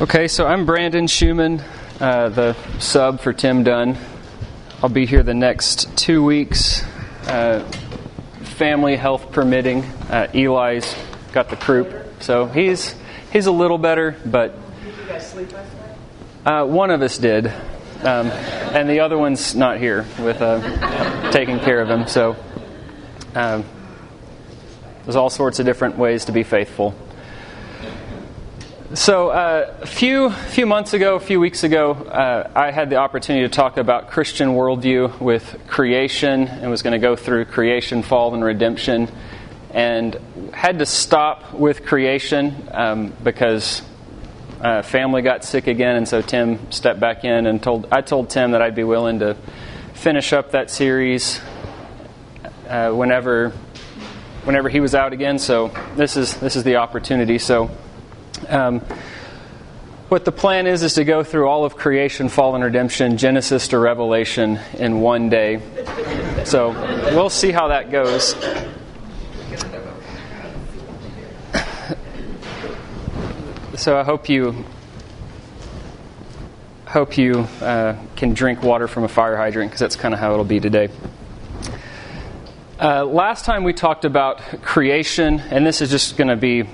Okay, so I'm Brandon Schumann, uh, the sub for Tim Dunn. I'll be here the next two weeks, uh, family health permitting. Uh, Eli's got the croup, so he's he's a little better, but Did you guys sleep last night? uh, one of us did, um, and the other one's not here with uh, taking care of him. So um, there's all sorts of different ways to be faithful. So uh, a few few months ago, a few weeks ago, uh, I had the opportunity to talk about Christian worldview with creation, and was going to go through creation, fall, and redemption, and had to stop with creation um, because uh, family got sick again, and so Tim stepped back in and told I told Tim that I'd be willing to finish up that series uh, whenever whenever he was out again. So this is this is the opportunity. So. Um, what the plan is is to go through all of creation, fall, and redemption, Genesis to Revelation, in one day. So we'll see how that goes. So I hope you hope you uh, can drink water from a fire hydrant because that's kind of how it'll be today. Uh, last time we talked about creation, and this is just going to be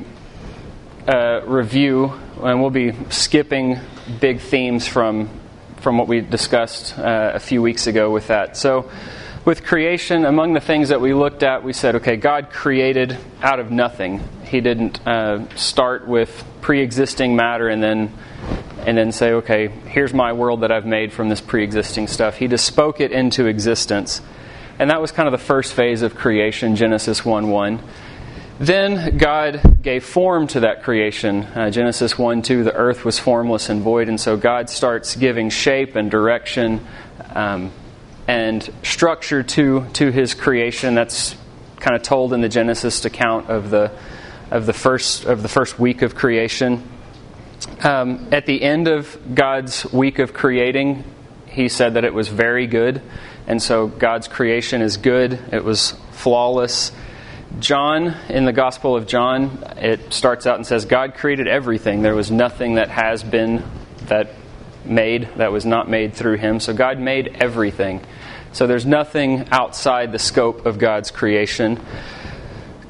uh, review, and we'll be skipping big themes from from what we discussed uh, a few weeks ago with that. So, with creation, among the things that we looked at, we said, okay, God created out of nothing. He didn't uh, start with pre-existing matter and then and then say, okay, here's my world that I've made from this pre-existing stuff. He just spoke it into existence, and that was kind of the first phase of creation, Genesis one one. Then God gave form to that creation. Uh, Genesis 1 2, the earth was formless and void, and so God starts giving shape and direction um, and structure to, to his creation. That's kind of told in the Genesis account of the, of the, first, of the first week of creation. Um, at the end of God's week of creating, he said that it was very good, and so God's creation is good, it was flawless. John, in the Gospel of John, it starts out and says, God created everything. There was nothing that has been that made that was not made through him. So God made everything. So there's nothing outside the scope of God's creation.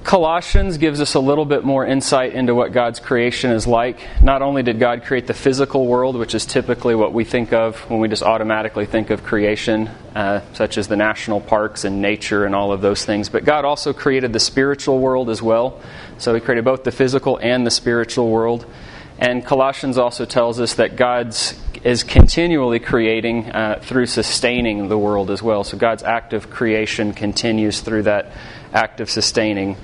Colossians gives us a little bit more insight into what God's creation is like. Not only did God create the physical world, which is typically what we think of when we just automatically think of creation, uh, such as the national parks and nature and all of those things, but God also created the spiritual world as well. So He created both the physical and the spiritual world. And Colossians also tells us that God's is continually creating uh, through sustaining the world as well. So God's act of creation continues through that act of sustaining.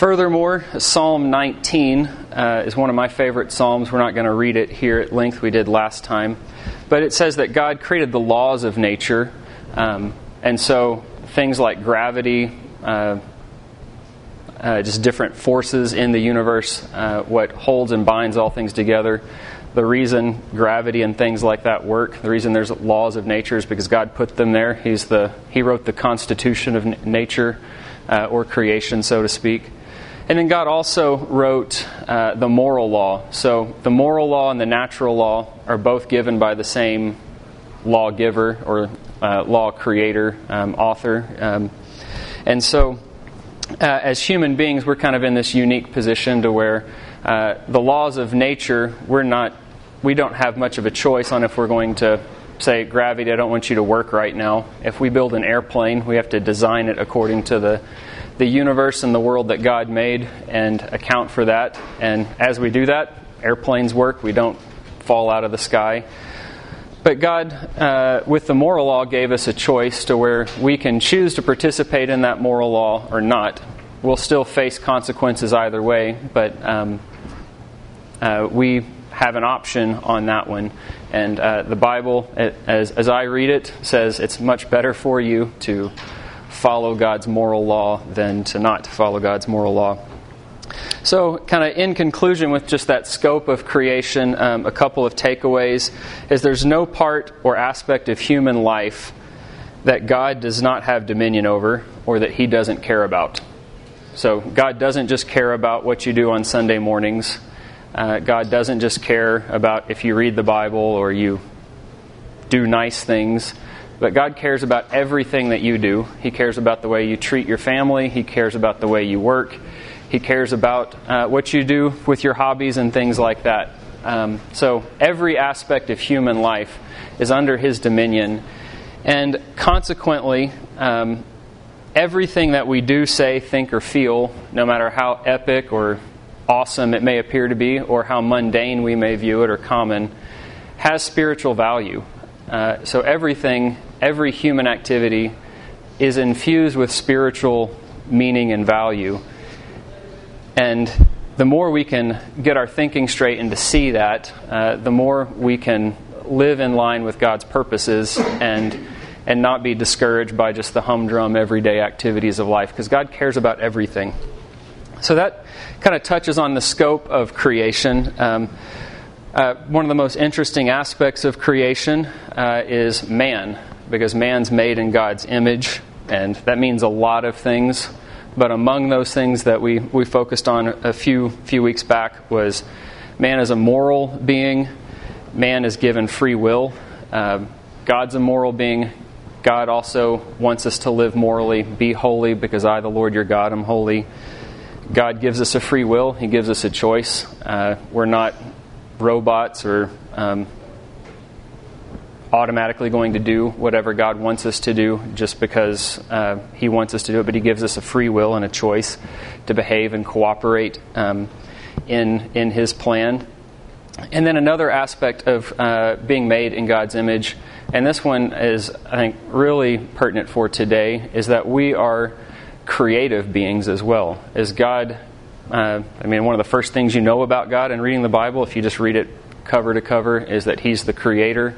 Furthermore, Psalm 19 uh, is one of my favorite Psalms. We're not going to read it here at length, we did last time. But it says that God created the laws of nature. Um, and so things like gravity, uh, uh, just different forces in the universe, uh, what holds and binds all things together. The reason gravity and things like that work, the reason there's laws of nature is because God put them there. He's the, he wrote the constitution of n- nature uh, or creation, so to speak. And then God also wrote uh, the moral law. So the moral law and the natural law are both given by the same lawgiver or uh, law creator, um, author. Um, and so, uh, as human beings, we're kind of in this unique position to where uh, the laws of nature, we're not, we don't have much of a choice on if we're going to say, gravity, I don't want you to work right now. If we build an airplane, we have to design it according to the the universe and the world that God made and account for that. And as we do that, airplanes work, we don't fall out of the sky. But God, uh, with the moral law, gave us a choice to where we can choose to participate in that moral law or not. We'll still face consequences either way, but um, uh, we have an option on that one. And uh, the Bible, as, as I read it, says it's much better for you to follow God's moral law than to not follow God's moral law. So, kind of in conclusion, with just that scope of creation, um, a couple of takeaways is there's no part or aspect of human life that God does not have dominion over or that He doesn't care about. So, God doesn't just care about what you do on Sunday mornings. Uh, God doesn't just care about if you read the Bible or you do nice things, but God cares about everything that you do. He cares about the way you treat your family, He cares about the way you work, He cares about uh, what you do with your hobbies and things like that. Um, so every aspect of human life is under His dominion, and consequently, um, everything that we do, say, think, or feel, no matter how epic or awesome it may appear to be, or how mundane we may view it or common, has spiritual value. Uh, so everything, every human activity, is infused with spiritual meaning and value. And the more we can get our thinking straight and to see that, uh, the more we can live in line with God's purposes and and not be discouraged by just the humdrum everyday activities of life because God cares about everything. So that kind of touches on the scope of creation. Um, uh, one of the most interesting aspects of creation uh, is man, because man's made in God's image, and that means a lot of things. But among those things that we, we focused on a few few weeks back was man is a moral being, man is given free will. Uh, God's a moral being, God also wants us to live morally, be holy, because I, the Lord your God, am holy. God gives us a free will, He gives us a choice. Uh, we're not robots or um, automatically going to do whatever God wants us to do just because uh, He wants us to do it, but He gives us a free will and a choice to behave and cooperate um, in, in His plan. And then another aspect of uh, being made in God's image and this one is, I think, really pertinent for today, is that we are creative beings as well. Is God, uh, I mean, one of the first things you know about God in reading the Bible, if you just read it cover to cover, is that He's the creator.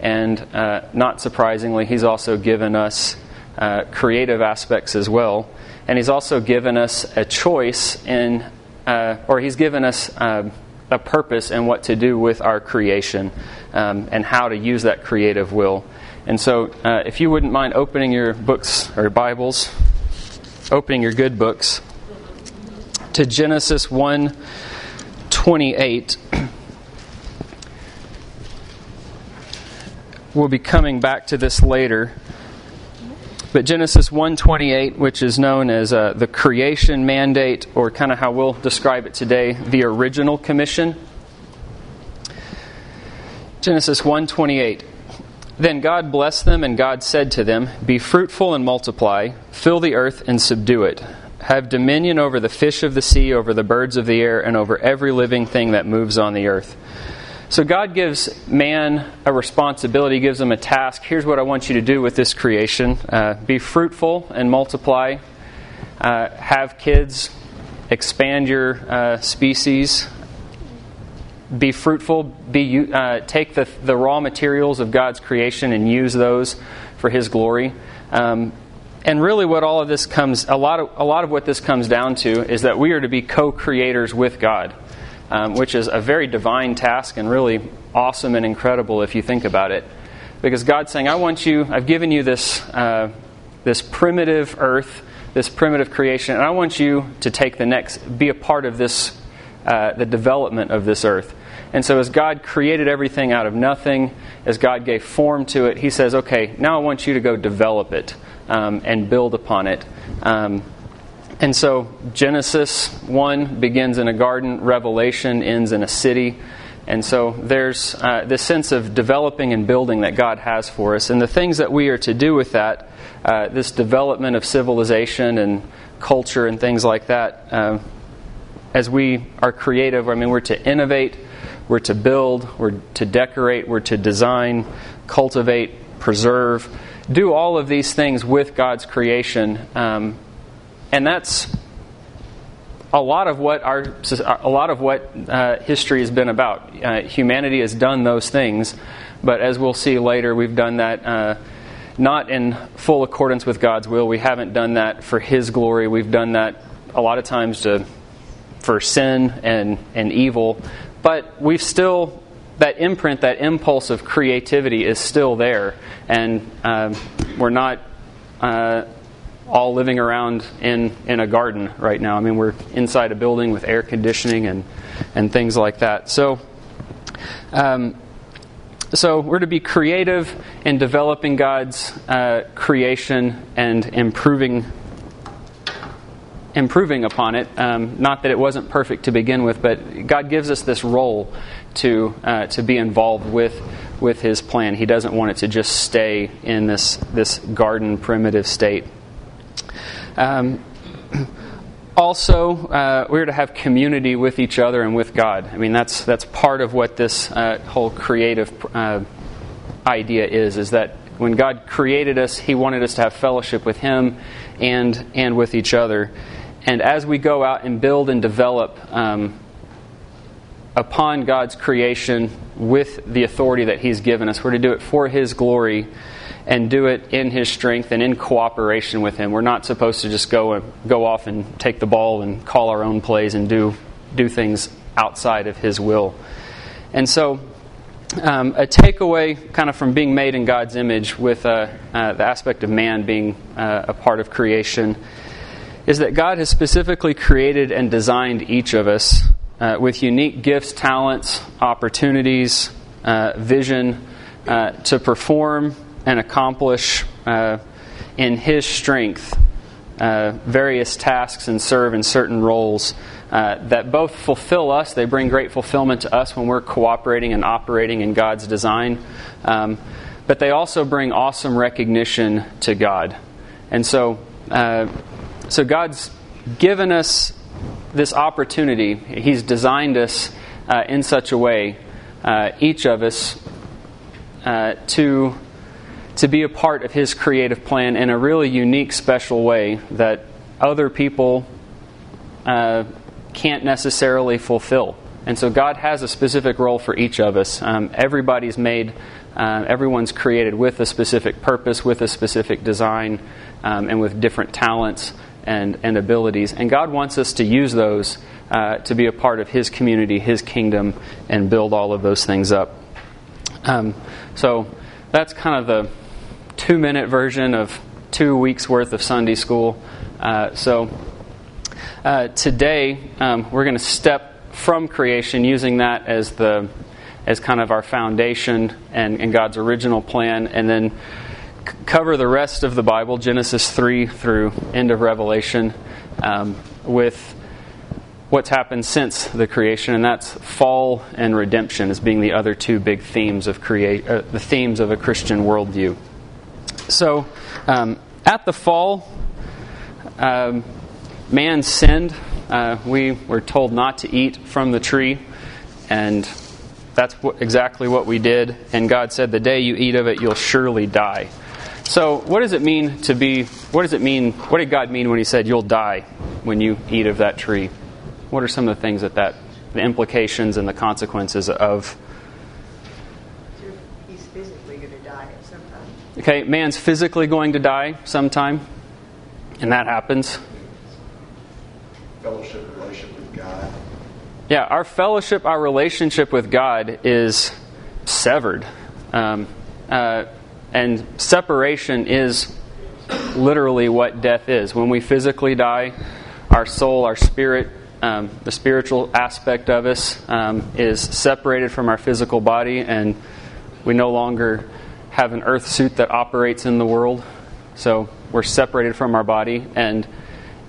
And uh, not surprisingly, He's also given us uh, creative aspects as well. And He's also given us a choice in, uh, or He's given us uh, a purpose in what to do with our creation um, and how to use that creative will. And so, uh, if you wouldn't mind opening your books or Bibles, opening your good books to Genesis 1 28. We'll be coming back to this later. But Genesis 1:28, which is known as uh, the creation mandate, or kind of how we'll describe it today, the original commission. Genesis 1:28. Then God blessed them, and God said to them, Be fruitful and multiply, fill the earth and subdue it. Have dominion over the fish of the sea, over the birds of the air, and over every living thing that moves on the earth. So God gives man a responsibility, gives him a task. Here's what I want you to do with this creation uh, be fruitful and multiply, uh, have kids, expand your uh, species. Be fruitful. Be uh, take the the raw materials of God's creation and use those for His glory. Um, and really, what all of this comes a lot of a lot of what this comes down to is that we are to be co-creators with God um, which is a very divine task and really awesome and incredible if you think about it. Because God's saying, I want you, I've given you this, uh, this primitive earth, this primitive creation, and I want you to take the next, be a part of this, uh, the development of this earth. And so, as God created everything out of nothing, as God gave form to it, He says, Okay, now I want you to go develop it um, and build upon it. Um, and so Genesis 1 begins in a garden, Revelation ends in a city. And so there's uh, this sense of developing and building that God has for us. And the things that we are to do with that, uh, this development of civilization and culture and things like that, uh, as we are creative, I mean, we're to innovate, we're to build, we're to decorate, we're to design, cultivate, preserve, do all of these things with God's creation. Um, and that's a lot of what our a lot of what uh, history has been about. Uh, humanity has done those things, but as we'll see later, we've done that uh, not in full accordance with God's will. We haven't done that for His glory. We've done that a lot of times to for sin and and evil, but we've still that imprint, that impulse of creativity is still there, and um, we're not uh, all living around in, in a garden right now. I mean, we're inside a building with air conditioning and, and things like that. So, um, so we're to be creative in developing God's uh, creation and improving improving upon it. Um, not that it wasn't perfect to begin with, but God gives us this role to uh, to be involved with with His plan. He doesn't want it to just stay in this this garden primitive state. Um, also, uh, we're to have community with each other and with God. I mean, that's that's part of what this uh, whole creative uh, idea is. Is that when God created us, He wanted us to have fellowship with Him and and with each other. And as we go out and build and develop um, upon God's creation with the authority that He's given us, we're to do it for His glory and do it in His strength and in cooperation with Him. We're not supposed to just go and go off and take the ball and call our own plays and do do things outside of His will. And so, um, a takeaway kind of from being made in God's image with uh, uh, the aspect of man being uh, a part of creation is that God has specifically created and designed each of us uh, with unique gifts, talents, opportunities, uh, vision uh, to perform and accomplish uh, in His strength uh, various tasks and serve in certain roles uh, that both fulfill us, they bring great fulfillment to us when we're cooperating and operating in God's design, um, but they also bring awesome recognition to God. And so, so God's given us this opportunity. He's designed us uh, in such a way, uh, each of us, uh, to to be a part of His creative plan in a really unique, special way that other people uh, can't necessarily fulfill. And so God has a specific role for each of us. Um, everybody's made, uh, everyone's created with a specific purpose, with a specific design, um, and with different talents and, and abilities. And God wants us to use those uh, to be a part of His community, His kingdom, and build all of those things up. Um, so that's kind of the two minute version of two weeks worth of Sunday school. Uh, so uh, today um, we're going to step from creation using that as the as kind of our foundation and, and God's original plan, and then cover the rest of the Bible, Genesis 3 through end of Revelation, um, with what's happened since the creation, and that's fall and redemption as being the other two big themes of create, uh, the themes of a Christian worldview. So, um, at the fall, um, man sinned. Uh, we were told not to eat from the tree, and that's exactly what we did. And God said, "The day you eat of it, you'll surely die." So, what does it mean to be, what does it mean, what did God mean when He said you'll die when you eat of that tree? What are some of the things that that, the implications and the consequences of? He's physically going to die at some time. Okay, man's physically going to die sometime, and that happens. Fellowship, relationship with God. Yeah, our fellowship, our relationship with God is severed. Um, uh, and separation is literally what death is. When we physically die, our soul, our spirit, um, the spiritual aspect of us um, is separated from our physical body, and we no longer have an earth suit that operates in the world. So we're separated from our body. And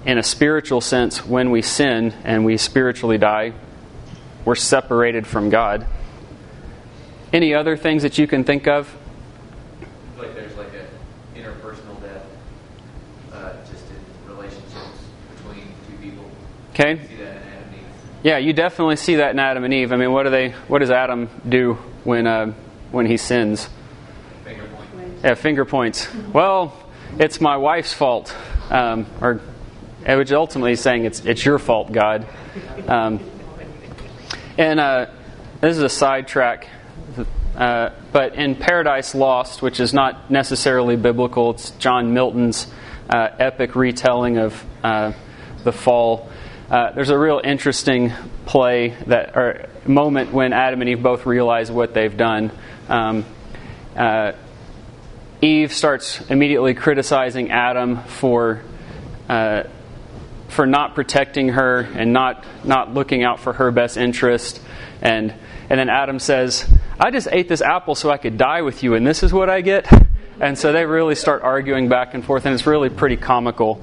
in a spiritual sense, when we sin and we spiritually die, we're separated from God. Any other things that you can think of? like there's like an interpersonal death, uh, just in relationships between two people. Okay. You see that in Adam and Eve. Yeah, you definitely see that in Adam and Eve. I mean, what do they? What does Adam do when uh, when he sins? Yeah, finger points. Well, it's my wife's fault, um, or which ultimately is saying it's it's your fault, God. Um, and uh, this is a sidetrack, uh, but in Paradise Lost, which is not necessarily biblical, it's John Milton's uh, epic retelling of uh, the fall. Uh, there's a real interesting play that or moment when Adam and Eve both realize what they've done. Um, uh, Eve starts immediately criticizing Adam for uh, for not protecting her and not not looking out for her best interest. And and then Adam says, "I just ate this apple so I could die with you, and this is what I get." And so they really start arguing back and forth, and it's really pretty comical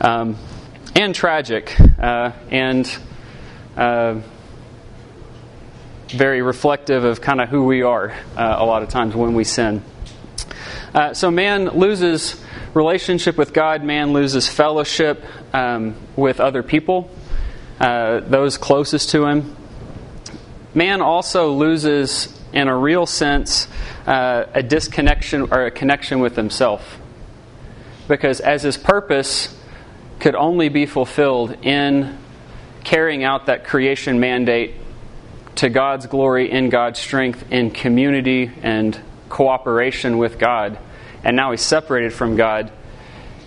um, and tragic uh, and uh, very reflective of kind of who we are uh, a lot of times when we sin. Uh, so man loses relationship with God, man loses fellowship um, with other people, uh, those closest to him. Man also loses, in a real sense, uh, a disconnection or a connection with himself. Because as his purpose could only be fulfilled in carrying out that creation mandate to God's glory, in God's strength, in community and cooperation with God, and now he's separated from God,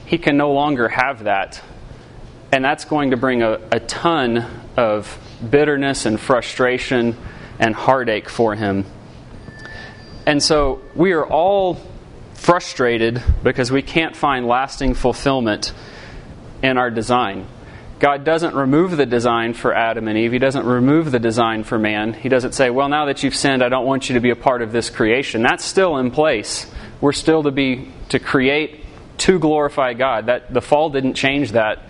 he can no longer have that. And that's going to bring a, a ton of bitterness and frustration and heartache for him. And so we are all frustrated because we can't find lasting fulfillment in our design. God doesn't remove the design for Adam and Eve. He doesn't remove the design for man. He doesn't say, Well, now that you've sinned, I don't want you to be a part of this creation. That's still in place. We're still to be to create to glorify God. That the fall didn't change that.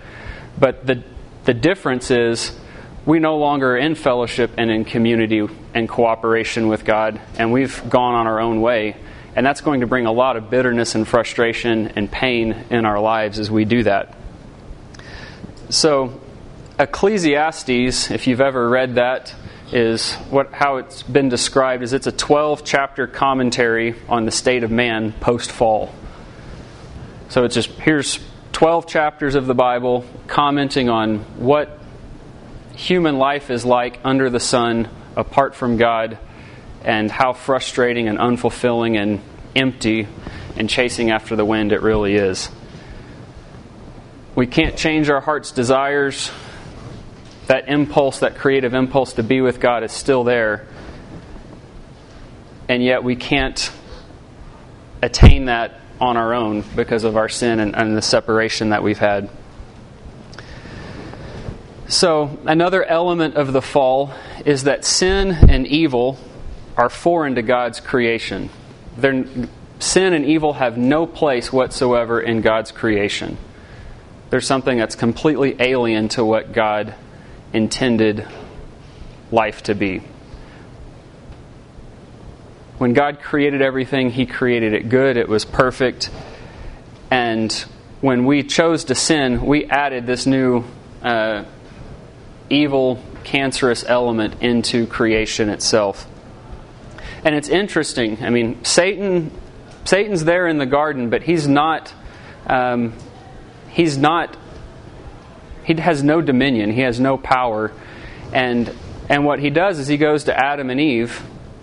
But the the difference is we no longer are in fellowship and in community and cooperation with God, and we've gone on our own way. And that's going to bring a lot of bitterness and frustration and pain in our lives as we do that. So, Ecclesiastes, if you've ever read that, is what how it's been described is it's a 12 chapter commentary on the state of man post fall. So it's just here's 12 chapters of the Bible commenting on what human life is like under the sun apart from God and how frustrating and unfulfilling and empty and chasing after the wind it really is. We can't change our heart's desires. That impulse, that creative impulse to be with God is still there. And yet we can't attain that on our own because of our sin and, and the separation that we've had. So, another element of the fall is that sin and evil are foreign to God's creation. They're, sin and evil have no place whatsoever in God's creation. There's something that's completely alien to what God intended life to be. When God created everything, He created it good, it was perfect. And when we chose to sin, we added this new uh, evil, cancerous element into creation itself. And it's interesting. I mean, Satan, Satan's there in the garden, but he's not. Um, he's not. He has no dominion. He has no power, and and what he does is he goes to Adam and Eve,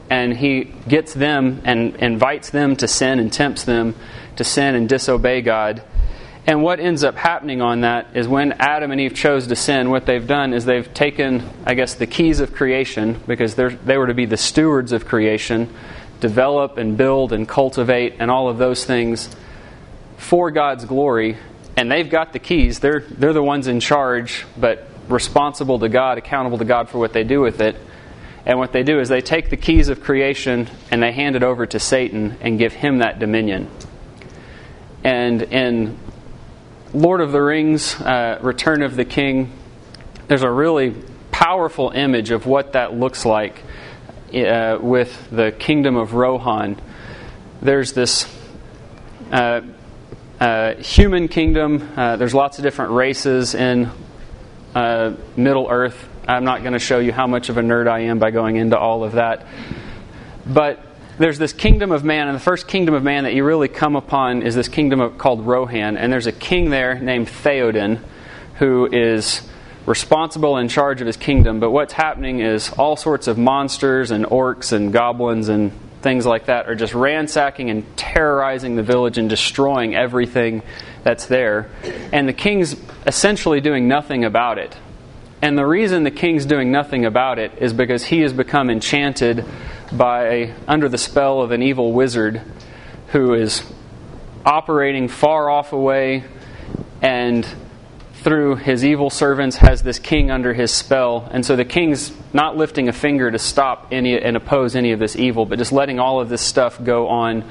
and he gets them and invites them to sin and tempts them to sin and disobey God. And what ends up happening on that is when Adam and Eve chose to sin, what they've done is they've taken, I guess, the keys of creation, because they were to be the stewards of creation, develop and build and cultivate and all of those things for God's glory. And they've got the keys. They're, they're the ones in charge, but responsible to God, accountable to God for what they do with it. And what they do is they take the keys of creation and they hand it over to Satan and give him that dominion. And in Lord of the Rings, uh, Return of the King, there's a really powerful image of what that looks like uh, with the kingdom of Rohan. There's this uh, uh human kingdom, uh, there's lots of different races in uh, Middle Earth. I'm not going to show you how much of a nerd I am by going into all of that. But there's this kingdom of man, and the first kingdom of man that you really come upon is this kingdom of, called Rohan. And there's a king there named Theoden who is responsible in charge of his kingdom. But what's happening is all sorts of monsters and orcs and goblins and things like that are just ransacking and terrorizing the village and destroying everything that's there. And the king's essentially doing nothing about it. And the reason the king's doing nothing about it is because he has become enchanted by under the spell of an evil wizard who is operating far off away and through his evil servants, has this king under his spell. And so the king's not lifting a finger to stop any and oppose any of this evil, but just letting all of this stuff go on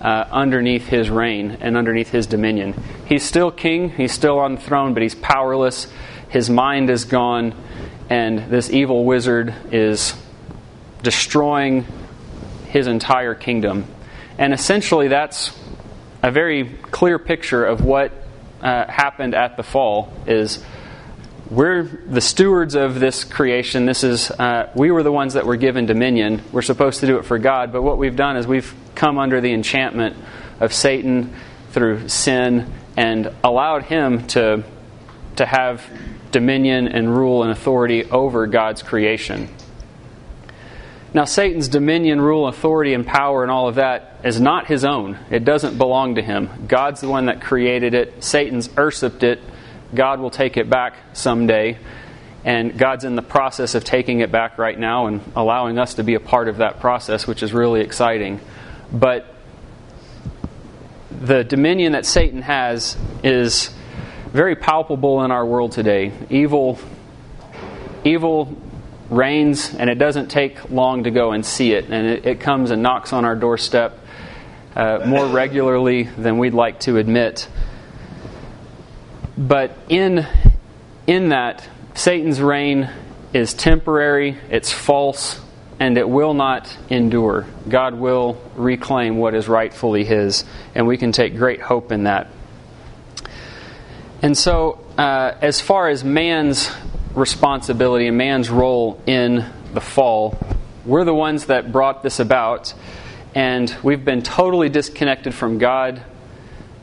uh, underneath his reign and underneath his dominion. He's still king, he's still on the throne, but he's powerless. His mind is gone, and this evil wizard is destroying his entire kingdom. And essentially, that's a very clear picture of what uh, happened at the fall. Is we're the stewards of this creation. This is uh, we were the ones that were given dominion. We're supposed to do it for God, but what we've done is we've come under the enchantment of Satan through sin and allowed him to to have dominion and rule and authority over God's creation. Now, Satan's dominion, rule, authority, and power, and all of that is not his own. It doesn't belong to him. God's the one that created it. Satan's usurped it. God will take it back someday. And God's in the process of taking it back right now and allowing us to be a part of that process, which is really exciting. But the dominion that Satan has is very palpable in our world today. Evil, evil reigns, and it doesn't take long to go and see it. And it, it comes and knocks on our doorstep uh, more regularly than we'd like to admit. But in, in that, Satan's reign is temporary, it's false, and it will not endure. God will reclaim what is rightfully His, and we can take great hope in that. And so, uh, as far as man's responsibility and man's role in the fall. We're the ones that brought this about, and we've been totally disconnected from God.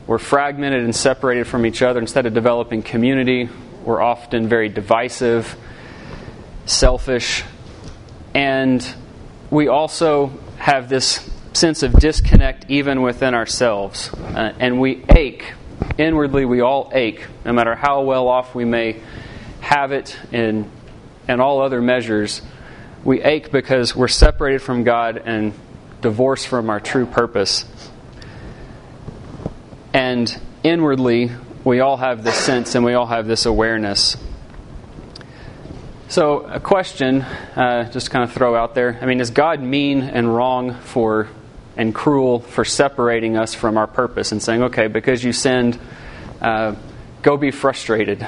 We're fragmented and separated from each other. Instead of developing community, we're often very divisive, selfish, and we also have this sense of disconnect even within ourselves. Uh, and we ache. Inwardly, we all ache, no matter how well off we may have it in and all other measures, we ache because we're separated from God and divorced from our true purpose. And inwardly, we all have this sense and we all have this awareness. So, a question, uh, just kind of throw out there. I mean, is God mean and wrong for and cruel for separating us from our purpose and saying, okay, because you sinned, uh, go be frustrated?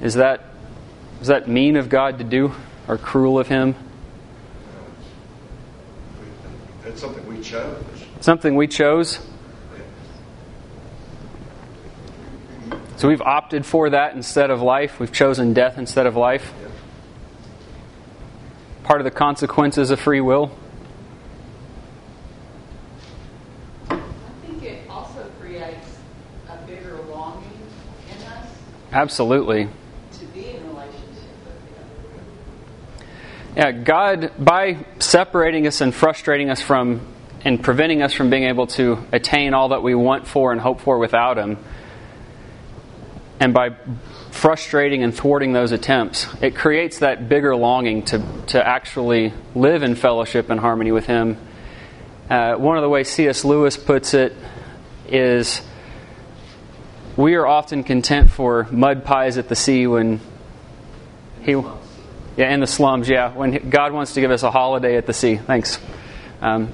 Is that, is that mean of God to do or cruel of Him? It's something we chose. Something we chose? So we've opted for that instead of life. We've chosen death instead of life. Part of the consequences of free will. I think it also creates a bigger longing in us Absolutely. to be in relationship with the other. Yeah, God, by separating us and frustrating us from and preventing us from being able to attain all that we want for and hope for without Him, and by frustrating and thwarting those attempts, it creates that bigger longing to, to actually live in fellowship and harmony with Him. Uh, one of the ways C.S. Lewis puts it is we are often content for mud pies at the sea when He. Yeah, in the slums, yeah. When God wants to give us a holiday at the sea. Thanks. Um,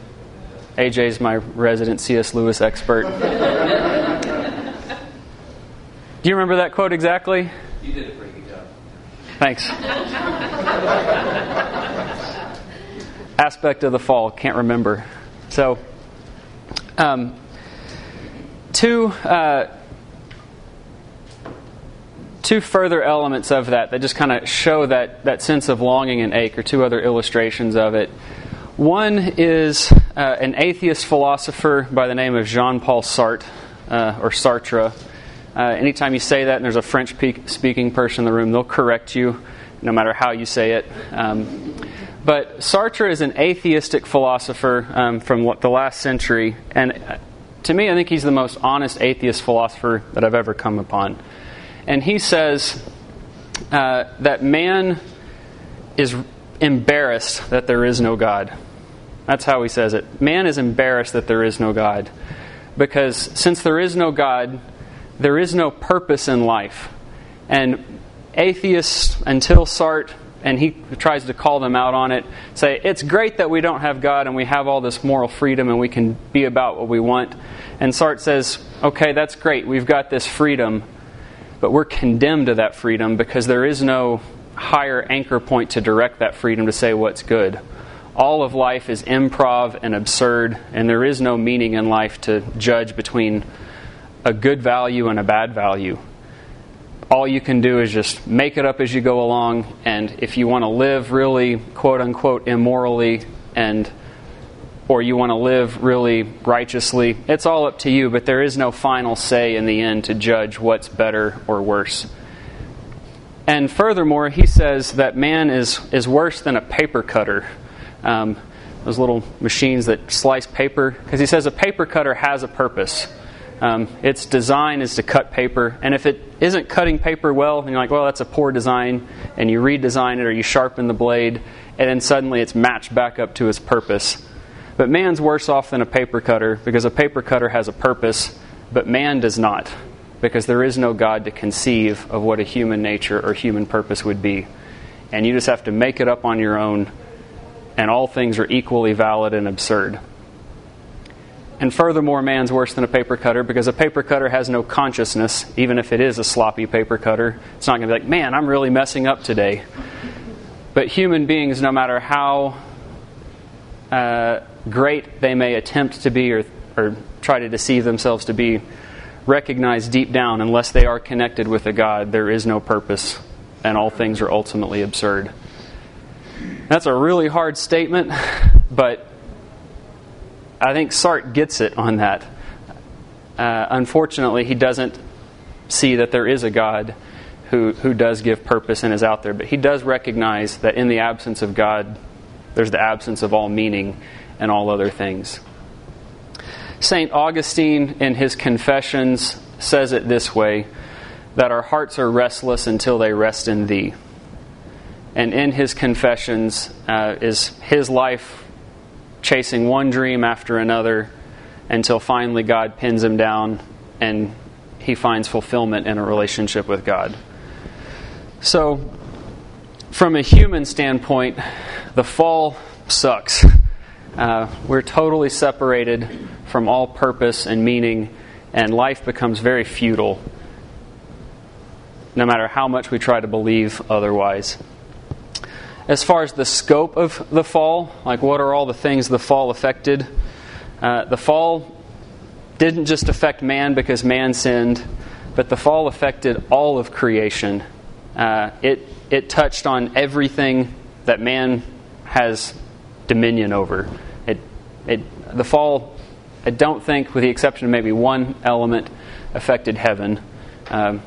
AJ's my resident C.S. Lewis expert. Do you remember that quote exactly? You did a pretty good job. Thanks. Aspect of the fall, can't remember. So, um, two. Uh, two further elements of that that just kind of show that, that sense of longing and ache, or two other illustrations of it. One is uh, an atheist philosopher by the name of Jean Paul Sartre, uh, or Sartre. Uh, anytime you say that and there's a French pe- speaking person in the room, they'll correct you no matter how you say it. Um, but Sartre is an atheistic philosopher um, from the last century, and uh, to me, I think he's the most honest atheist philosopher that I've ever come upon. And he says uh, that man is embarrassed that there is no God. That's how he says it. Man is embarrassed that there is no God. Because since there is no God, there is no purpose in life. And atheists, until Sartre, and he tries to call them out on it, say, it's great that we don't have God and we have all this moral freedom and we can be about what we want. And Sartre says, okay, that's great, we've got this freedom, but we're condemned to that freedom because there is no higher anchor point to direct that freedom to say what's good. All of life is improv and absurd, and there is no meaning in life to judge between a good value and a bad value. All you can do is just make it up as you go along, and if you want to live really quote unquote immorally and or you want to live really righteously, it's all up to you, but there is no final say in the end to judge what's better or worse. And furthermore, he says that man is, is worse than a paper cutter. Um, those little machines that slice paper, because he says a paper cutter has a purpose. Um, its design is to cut paper, and if it isn't cutting paper well, and you're like, well, that's a poor design, and you redesign it or you sharpen the blade, and then suddenly it's matched back up to its purpose. But man's worse off than a paper cutter because a paper cutter has a purpose, but man does not, because there is no God to conceive of what a human nature or human purpose would be. And you just have to make it up on your own, and all things are equally valid and absurd. And furthermore, man's worse than a paper cutter because a paper cutter has no consciousness, even if it is a sloppy paper cutter. It's not going to be like, man, I'm really messing up today. But human beings, no matter how uh, great they may attempt to be or, or try to deceive themselves to be, recognize deep down, unless they are connected with a God, there is no purpose, and all things are ultimately absurd. That's a really hard statement, but I think Sartre gets it on that. Uh, unfortunately, he doesn't see that there is a God who, who does give purpose and is out there, but he does recognize that in the absence of God, there's the absence of all meaning and all other things. St. Augustine, in his Confessions, says it this way that our hearts are restless until they rest in Thee. And in his Confessions uh, is his life chasing one dream after another until finally God pins him down and he finds fulfillment in a relationship with God. So, from a human standpoint, the fall sucks. Uh, we're totally separated from all purpose and meaning, and life becomes very futile, no matter how much we try to believe otherwise. As far as the scope of the fall, like what are all the things the fall affected? Uh, the fall didn't just affect man because man sinned, but the fall affected all of creation. Uh, it, it touched on everything that man has dominion over. It, it, the fall, I don't think, with the exception of maybe one element, affected heaven. Um,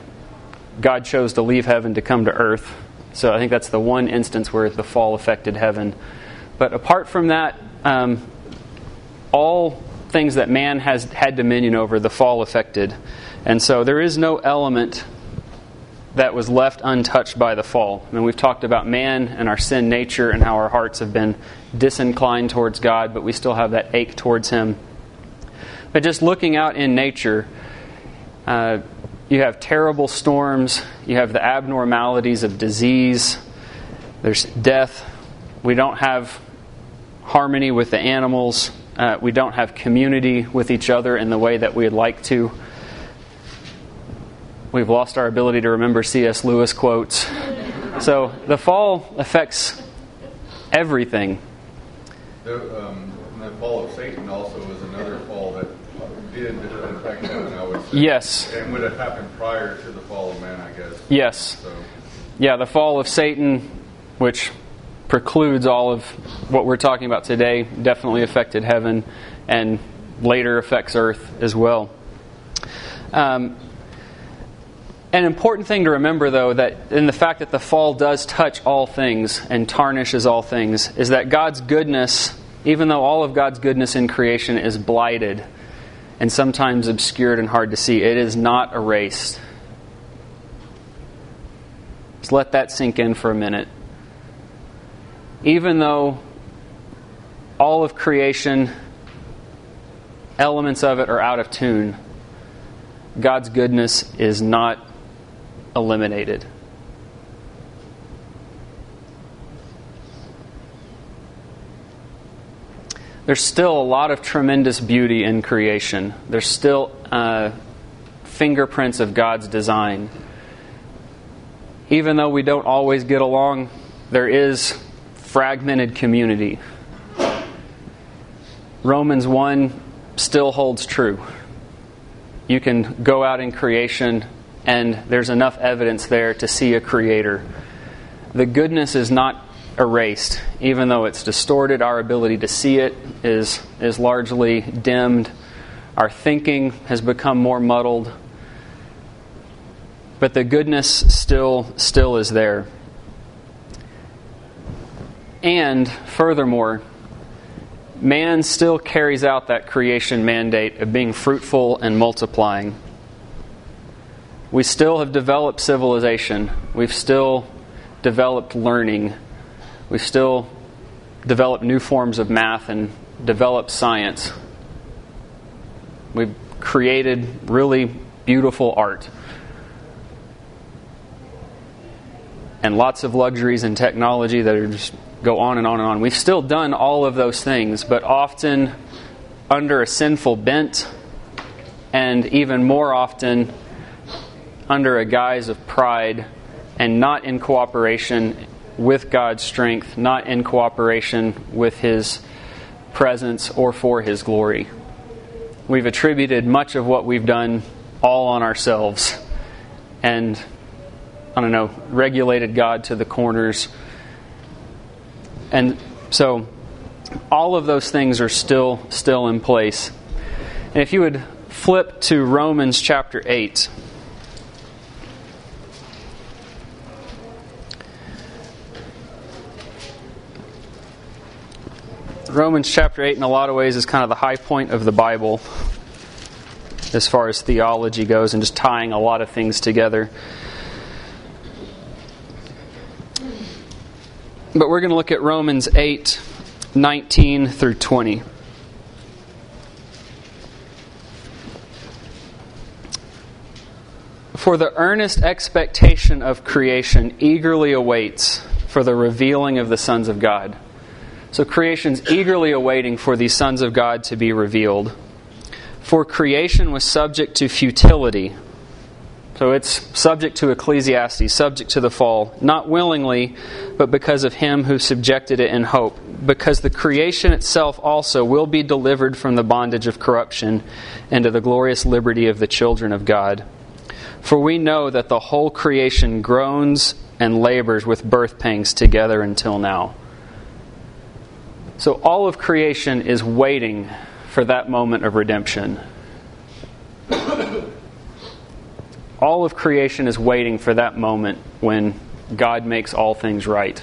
God chose to leave heaven to come to earth. So I think that's the one instance where the fall affected heaven. But apart from that, um, all things that man has had dominion over, the fall affected. And so there is no element that was left untouched by the fall. I mean, we've talked about man and our sin nature and how our hearts have been disinclined towards God, but we still have that ache towards Him. But just looking out in nature, uh, you have terrible storms, you have the abnormalities of disease, there's death. We don't have harmony with the animals, uh, we don't have community with each other in the way that we'd like to. We've lost our ability to remember C.S. Lewis quotes. So the fall affects everything. The, um, the fall of Satan also was another fall that did affect heaven, I would say. Yes. And would have happened prior to the fall of man, I guess. Yes. So, Yeah, the fall of Satan, which precludes all of what we're talking about today, definitely affected heaven and later affects earth as well. Um, an important thing to remember, though, that in the fact that the fall does touch all things and tarnishes all things, is that God's goodness, even though all of God's goodness in creation is blighted and sometimes obscured and hard to see, it is not erased. Just let that sink in for a minute. Even though all of creation, elements of it are out of tune, God's goodness is not eliminated. There's still a lot of tremendous beauty in creation. There's still uh, fingerprints of God's design. Even though we don't always get along, there is fragmented community. Romans 1 still holds true. You can go out in creation, and there's enough evidence there to see a creator. The goodness is not erased, even though it's distorted. Our ability to see it is, is largely dimmed. Our thinking has become more muddled. But the goodness still, still is there. And furthermore, man still carries out that creation mandate of being fruitful and multiplying. We still have developed civilization. We've still developed learning We've still developed new forms of math and developed science. We've created really beautiful art. And lots of luxuries and technology that are just go on and on and on. We've still done all of those things, but often under a sinful bent, and even more often under a guise of pride and not in cooperation with God's strength, not in cooperation with His presence or for His glory. We've attributed much of what we've done all on ourselves and, I don't know, regulated God to the corners. And so all of those things are still still in place. And if you would flip to Romans chapter 8. Romans chapter 8, in a lot of ways, is kind of the high point of the Bible as far as theology goes and just tying a lot of things together. But we're going to look at Romans 8, 19 through 20. For the earnest expectation of creation eagerly awaits for the revealing of the sons of God. So creation's eagerly awaiting for these sons of God to be revealed. For creation was subject to futility. So it's subject to Ecclesiastes, subject to the fall, not willingly, but because of him who subjected it in hope. Because the creation itself also will be delivered from the bondage of corruption into the glorious liberty of the children of God. For we know that the whole creation groans and labors with birth pangs together until now. So all of creation is waiting for that moment of redemption. all of creation is waiting for that moment when God makes all things right.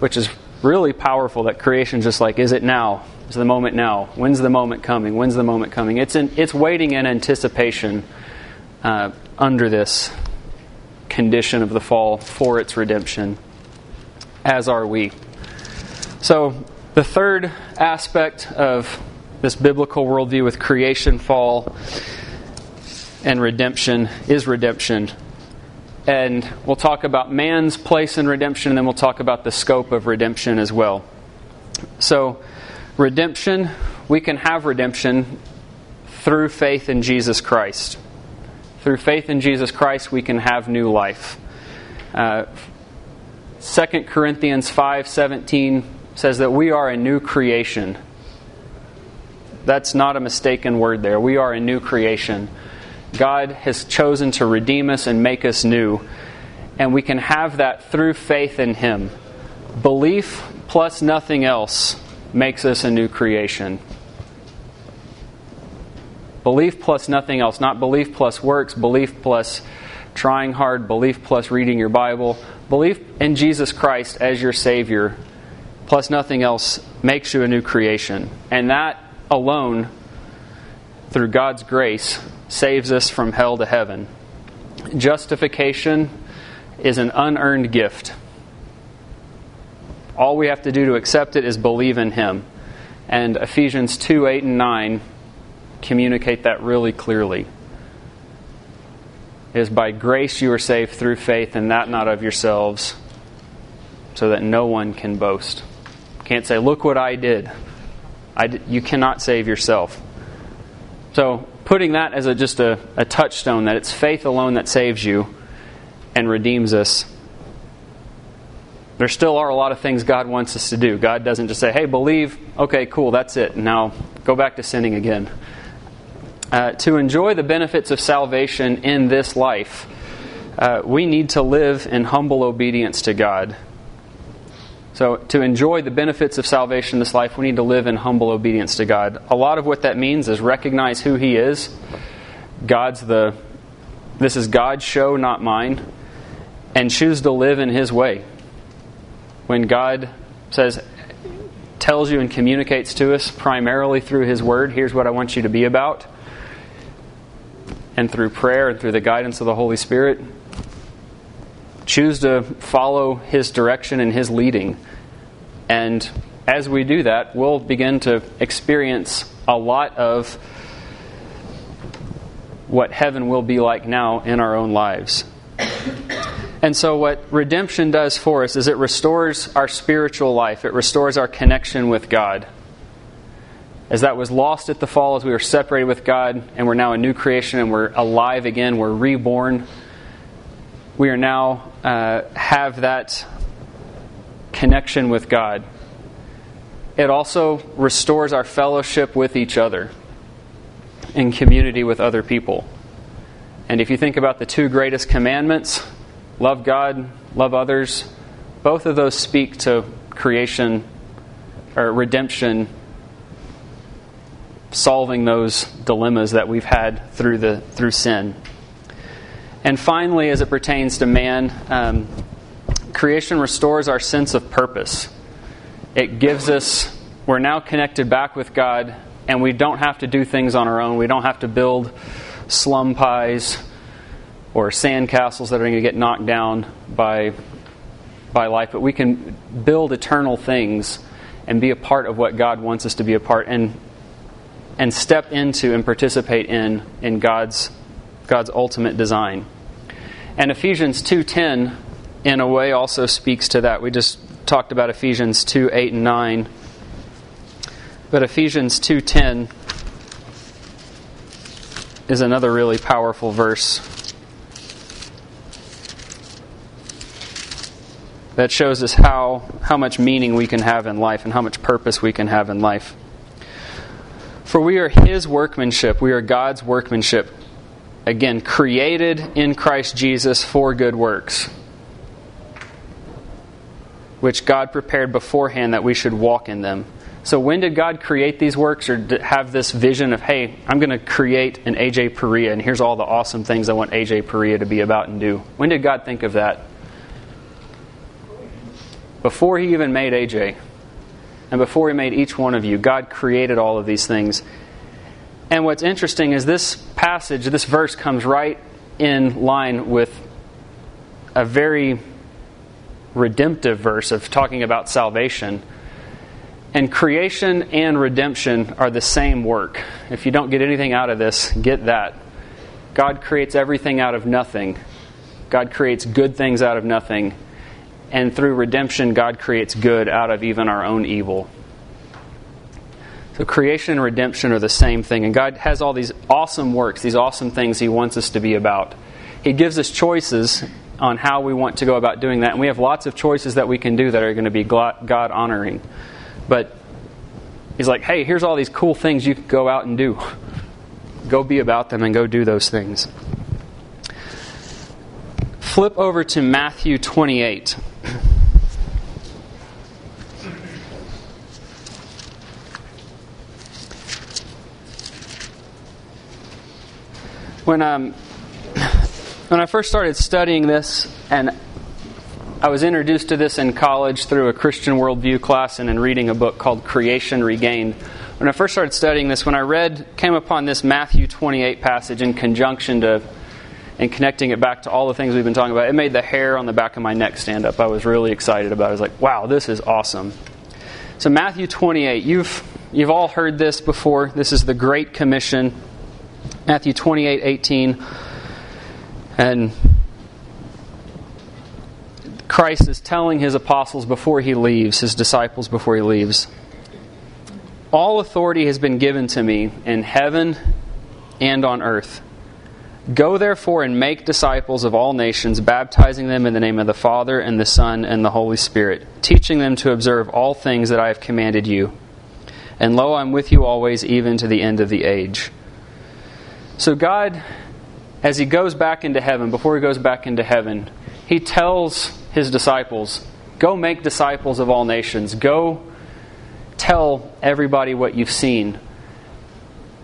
Which is really powerful that creation just like, is it now? Is the moment now? When's the moment coming? When's the moment coming? It's, in, it's waiting in anticipation uh, under this condition of the fall for its redemption, as are we. So the third aspect of this biblical worldview with creation, fall, and redemption is redemption. And we'll talk about man's place in redemption, and then we'll talk about the scope of redemption as well. So, redemption, we can have redemption through faith in Jesus Christ. Through faith in Jesus Christ, we can have new life. Uh, 2 Corinthians 5 17 says that we are a new creation. That's not a mistaken word there. We are a new creation. God has chosen to redeem us and make us new. And we can have that through faith in Him. Belief plus nothing else makes us a new creation. Belief plus nothing else, not belief plus works, belief plus trying hard, belief plus reading your Bible. Belief in Jesus Christ as your Savior plus nothing else makes you a new creation. And that alone, through God's grace, saves us from hell to heaven. Justification is an unearned gift. All we have to do to accept it is believe in Him. And Ephesians 2 8 and 9 communicate that really clearly. It is by grace you are saved through faith, and that not of yourselves, so that no one can boast. Can't say, Look what I did. You cannot save yourself. So, putting that as a, just a, a touchstone that it's faith alone that saves you and redeems us there still are a lot of things God wants us to do. God doesn't just say, hey, believe, okay, cool, that's it. Now go back to sinning again. Uh, to enjoy the benefits of salvation in this life, uh, we need to live in humble obedience to God. So, to enjoy the benefits of salvation in this life, we need to live in humble obedience to God. A lot of what that means is recognize who He is. God's the, this is God's show, not mine, and choose to live in His way when God says, tells you and communicates to us primarily through His Word, here's what I want you to be about, and through prayer and through the guidance of the Holy Spirit, choose to follow His direction and His leading. And as we do that, we'll begin to experience a lot of what heaven will be like now in our own lives. And so, what redemption does for us is it restores our spiritual life, it restores our connection with God. As that was lost at the fall, as we were separated with God, and we're now a new creation and we're alive again, we're reborn. We are now uh, have that connection with God. It also restores our fellowship with each other in community with other people. And if you think about the two greatest commandments, love God, love others, both of those speak to creation or redemption, solving those dilemmas that we've had through the through sin. And finally, as it pertains to man, um, creation restores our sense of purpose. It gives us we're now connected back with God, and we don't have to do things on our own. We don't have to build slum pies or sandcastles that are going to get knocked down by, by life, but we can build eternal things and be a part of what God wants us to be a part and and step into and participate in in God's God's ultimate design. And Ephesians 2:10 in a way also speaks to that. We just talked about Ephesians 2, 8 and 9. But Ephesians 2:10 is another really powerful verse that shows us how, how much meaning we can have in life and how much purpose we can have in life. For we are His workmanship, we are God's workmanship. Again, created in Christ Jesus for good works, which God prepared beforehand that we should walk in them. So, when did God create these works or have this vision of, hey, I'm going to create an AJ Perea, and here's all the awesome things I want AJ Perea to be about and do? When did God think of that? Before he even made AJ, and before he made each one of you, God created all of these things. And what's interesting is this passage, this verse comes right in line with a very redemptive verse of talking about salvation. And creation and redemption are the same work. If you don't get anything out of this, get that. God creates everything out of nothing. God creates good things out of nothing and through redemption, God creates good out of even our own evil. So, creation and redemption are the same thing, and God has all these awesome works, these awesome things He wants us to be about. He gives us choices on how we want to go about doing that, and we have lots of choices that we can do that are going to be God honoring. But He's like, hey, here's all these cool things you can go out and do. Go be about them and go do those things. Flip over to Matthew 28. When um, when I first started studying this, and I was introduced to this in college through a Christian worldview class and in reading a book called Creation Regained. When I first started studying this, when I read, came upon this Matthew 28 passage in conjunction to and connecting it back to all the things we've been talking about, it made the hair on the back of my neck stand up. I was really excited about it. I was like, wow, this is awesome. So, Matthew 28, you've, you've all heard this before. This is the Great Commission. Matthew 28 18. Uh, And Christ is telling his apostles before he leaves, his disciples before he leaves, All authority has been given to me in heaven and on earth. Go therefore and make disciples of all nations, baptizing them in the name of the Father, and the Son, and the Holy Spirit, teaching them to observe all things that I have commanded you. And lo, I'm with you always, even to the end of the age. So, God, as He goes back into heaven, before He goes back into heaven, He tells His disciples, Go make disciples of all nations. Go tell everybody what you've seen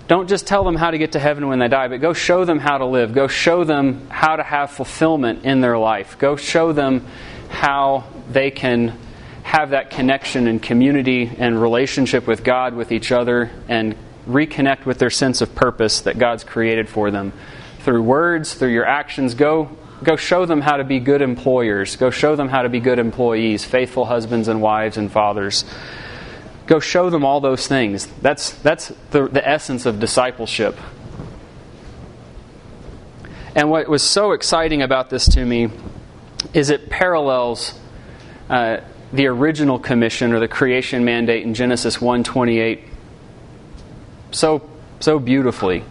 don't just tell them how to get to heaven when they die, but go show them how to live. Go show them how to have fulfillment in their life. Go show them how they can have that connection and community and relationship with God, with each other, and reconnect with their sense of purpose that God's created for them. Through words, through your actions, go go show them how to be good employers. Go show them how to be good employees, faithful husbands and wives and fathers. Go show them all those things. That's, that's the, the essence of discipleship. And what was so exciting about this to me is it parallels uh, the original commission or the creation mandate in Genesis 1:28 so so beautifully.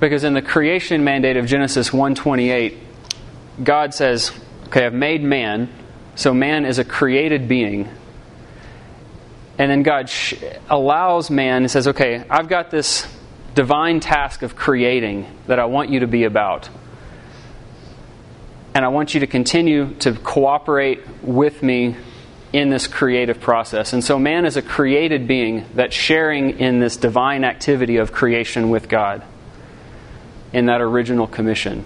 Because in the creation mandate of Genesis 1:28, God says, "Okay, I've made man, so man is a created being and then God sh- allows man and says, okay, I've got this divine task of creating that I want you to be about. And I want you to continue to cooperate with me in this creative process. And so, man is a created being that's sharing in this divine activity of creation with God in that original commission.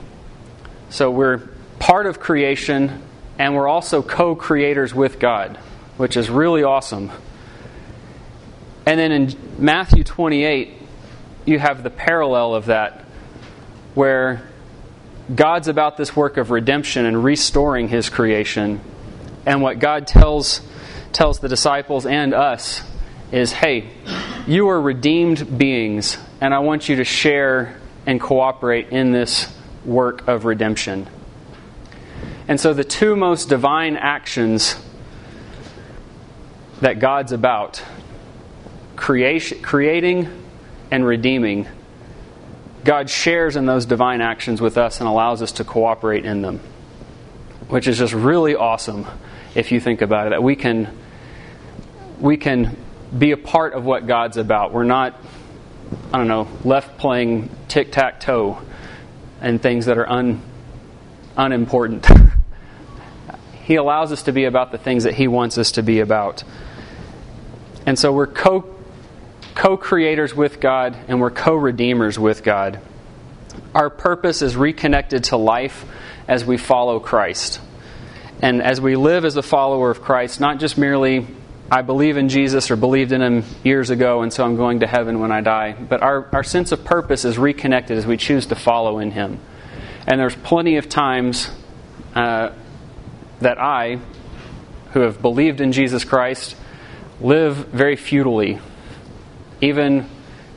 So, we're part of creation and we're also co creators with God, which is really awesome. And then in Matthew 28, you have the parallel of that, where God's about this work of redemption and restoring his creation. And what God tells, tells the disciples and us is hey, you are redeemed beings, and I want you to share and cooperate in this work of redemption. And so, the two most divine actions that God's about creation, creating and redeeming, God shares in those divine actions with us and allows us to cooperate in them, which is just really awesome if you think about it. That we can we can be a part of what God's about. We're not, I don't know, left playing tic tac toe and things that are un, unimportant. he allows us to be about the things that He wants us to be about. And so we're co co creators with God and we're co redeemers with God. Our purpose is reconnected to life as we follow Christ. And as we live as a follower of Christ, not just merely, I believe in Jesus or believed in him years ago and so I'm going to heaven when I die, but our, our sense of purpose is reconnected as we choose to follow in him. And there's plenty of times uh, that I, who have believed in Jesus Christ, live very futilely even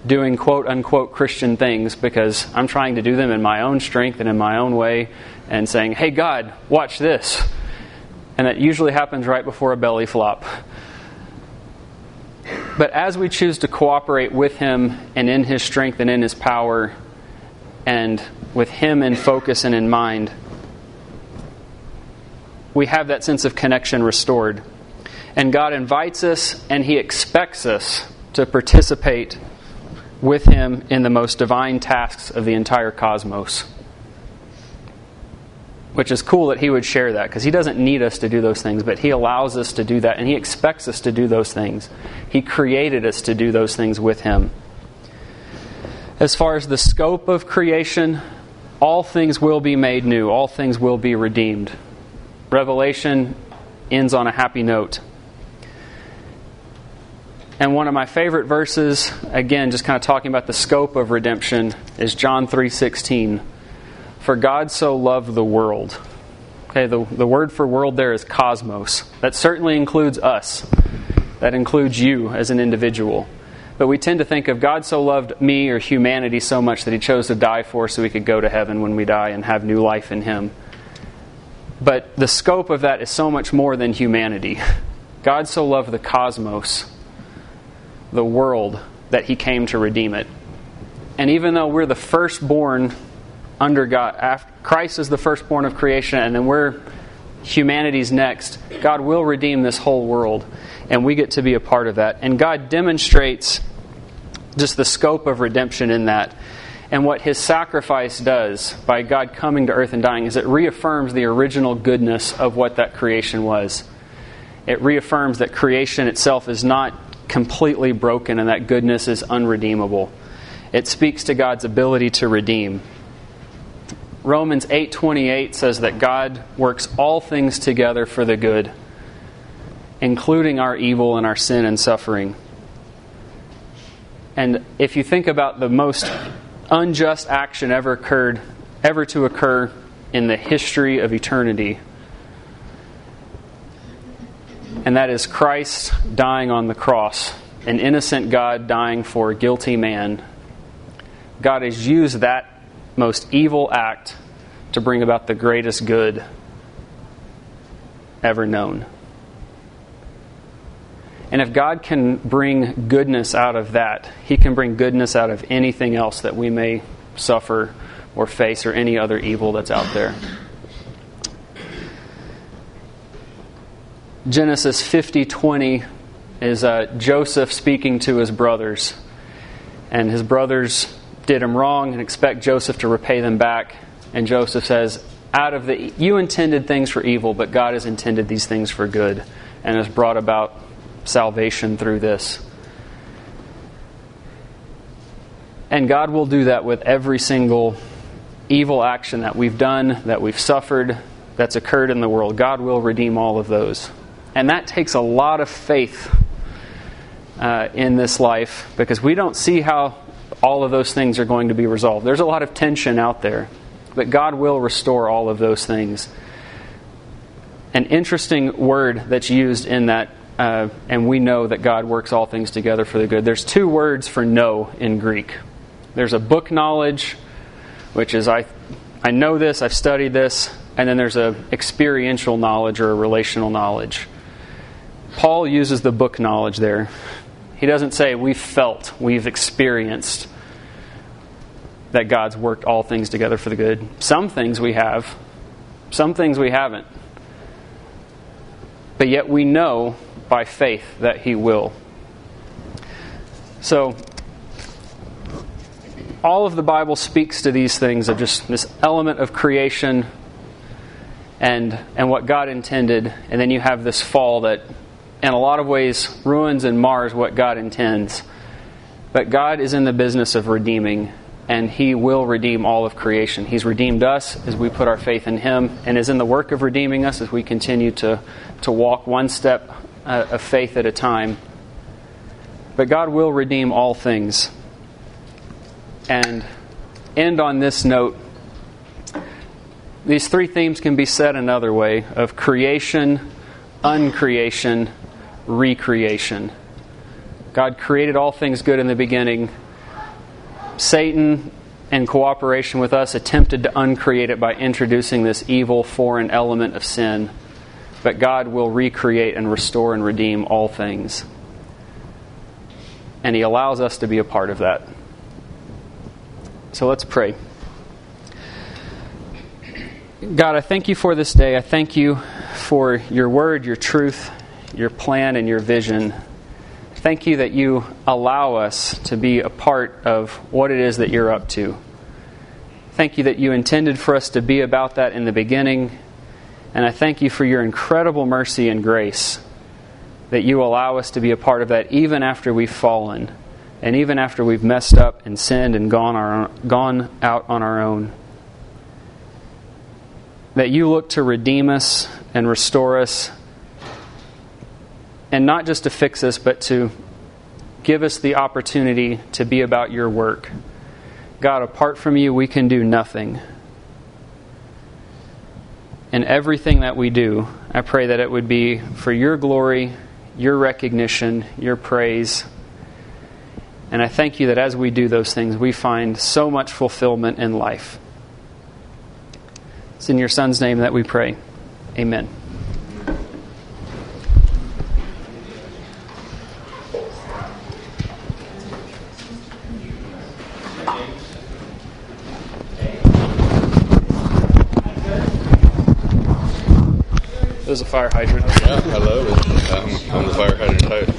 doing quote unquote Christian things because I'm trying to do them in my own strength and in my own way and saying, hey, God, watch this. And that usually happens right before a belly flop. But as we choose to cooperate with Him and in His strength and in His power, and with Him in focus and in mind, we have that sense of connection restored. And God invites us and He expects us to participate with Him in the most divine tasks of the entire cosmos. Which is cool that He would share that because He doesn't need us to do those things, but He allows us to do that and He expects us to do those things. He created us to do those things with Him. As far as the scope of creation, all things will be made new, all things will be redeemed. Revelation ends on a happy note. And one of my favorite verses, again, just kind of talking about the scope of redemption, is John 3:16. For God so loved the world. Okay, the, the word for world there is cosmos. That certainly includes us. That includes you as an individual. But we tend to think of God so loved me or humanity so much that he chose to die for so we could go to heaven when we die and have new life in him. But the scope of that is so much more than humanity. God so loved the cosmos, the world, that he came to redeem it. And even though we're the firstborn under God, after, Christ is the firstborn of creation, and then we're humanity's next, God will redeem this whole world, and we get to be a part of that. And God demonstrates just the scope of redemption in that. And what his sacrifice does by God coming to earth and dying is it reaffirms the original goodness of what that creation was. It reaffirms that creation itself is not completely broken and that goodness is unredeemable. It speaks to God's ability to redeem. Romans 8:28 says that God works all things together for the good, including our evil and our sin and suffering. And if you think about the most unjust action ever occurred, ever to occur in the history of eternity, and that is Christ dying on the cross, an innocent God dying for a guilty man. God has used that most evil act to bring about the greatest good ever known. And if God can bring goodness out of that, He can bring goodness out of anything else that we may suffer or face or any other evil that's out there. Genesis 50:20 is uh, Joseph speaking to his brothers, and his brothers did him wrong and expect Joseph to repay them back. And Joseph says, "Out of the you intended things for evil, but God has intended these things for good, and has brought about salvation through this." And God will do that with every single evil action that we've done, that we've suffered, that's occurred in the world. God will redeem all of those. And that takes a lot of faith uh, in this life because we don't see how all of those things are going to be resolved. There's a lot of tension out there, but God will restore all of those things. An interesting word that's used in that, uh, and we know that God works all things together for the good. There's two words for know in Greek. There's a book knowledge, which is I, I know this, I've studied this, and then there's a experiential knowledge or a relational knowledge. Paul uses the book knowledge there. He doesn't say we've felt, we've experienced that God's worked all things together for the good. Some things we have, some things we haven't. But yet we know by faith that He will. So, all of the Bible speaks to these things of just this element of creation and, and what God intended, and then you have this fall that in a lot of ways ruins and mars what God intends. But God is in the business of redeeming, and He will redeem all of creation. He's redeemed us as we put our faith in Him, and is in the work of redeeming us as we continue to, to walk one step uh, of faith at a time. But God will redeem all things. And end on this note. These three themes can be said another way of creation, uncreation, recreation. God created all things good in the beginning. Satan, in cooperation with us, attempted to uncreate it by introducing this evil foreign element of sin. But God will recreate and restore and redeem all things. And He allows us to be a part of that. So let's pray. God, I thank you for this day. I thank you for your word, your truth your plan and your vision. Thank you that you allow us to be a part of what it is that you're up to. Thank you that you intended for us to be about that in the beginning. And I thank you for your incredible mercy and grace that you allow us to be a part of that even after we've fallen and even after we've messed up and sinned and gone, our, gone out on our own. That you look to redeem us and restore us and not just to fix us, but to give us the opportunity to be about your work. God, apart from you, we can do nothing. And everything that we do, I pray that it would be for your glory, your recognition, your praise. And I thank you that as we do those things, we find so much fulfillment in life. It's in your Son's name that we pray. Amen. there's a fire hydrant. Yeah, hello. Um, I'm the fire hydrant type.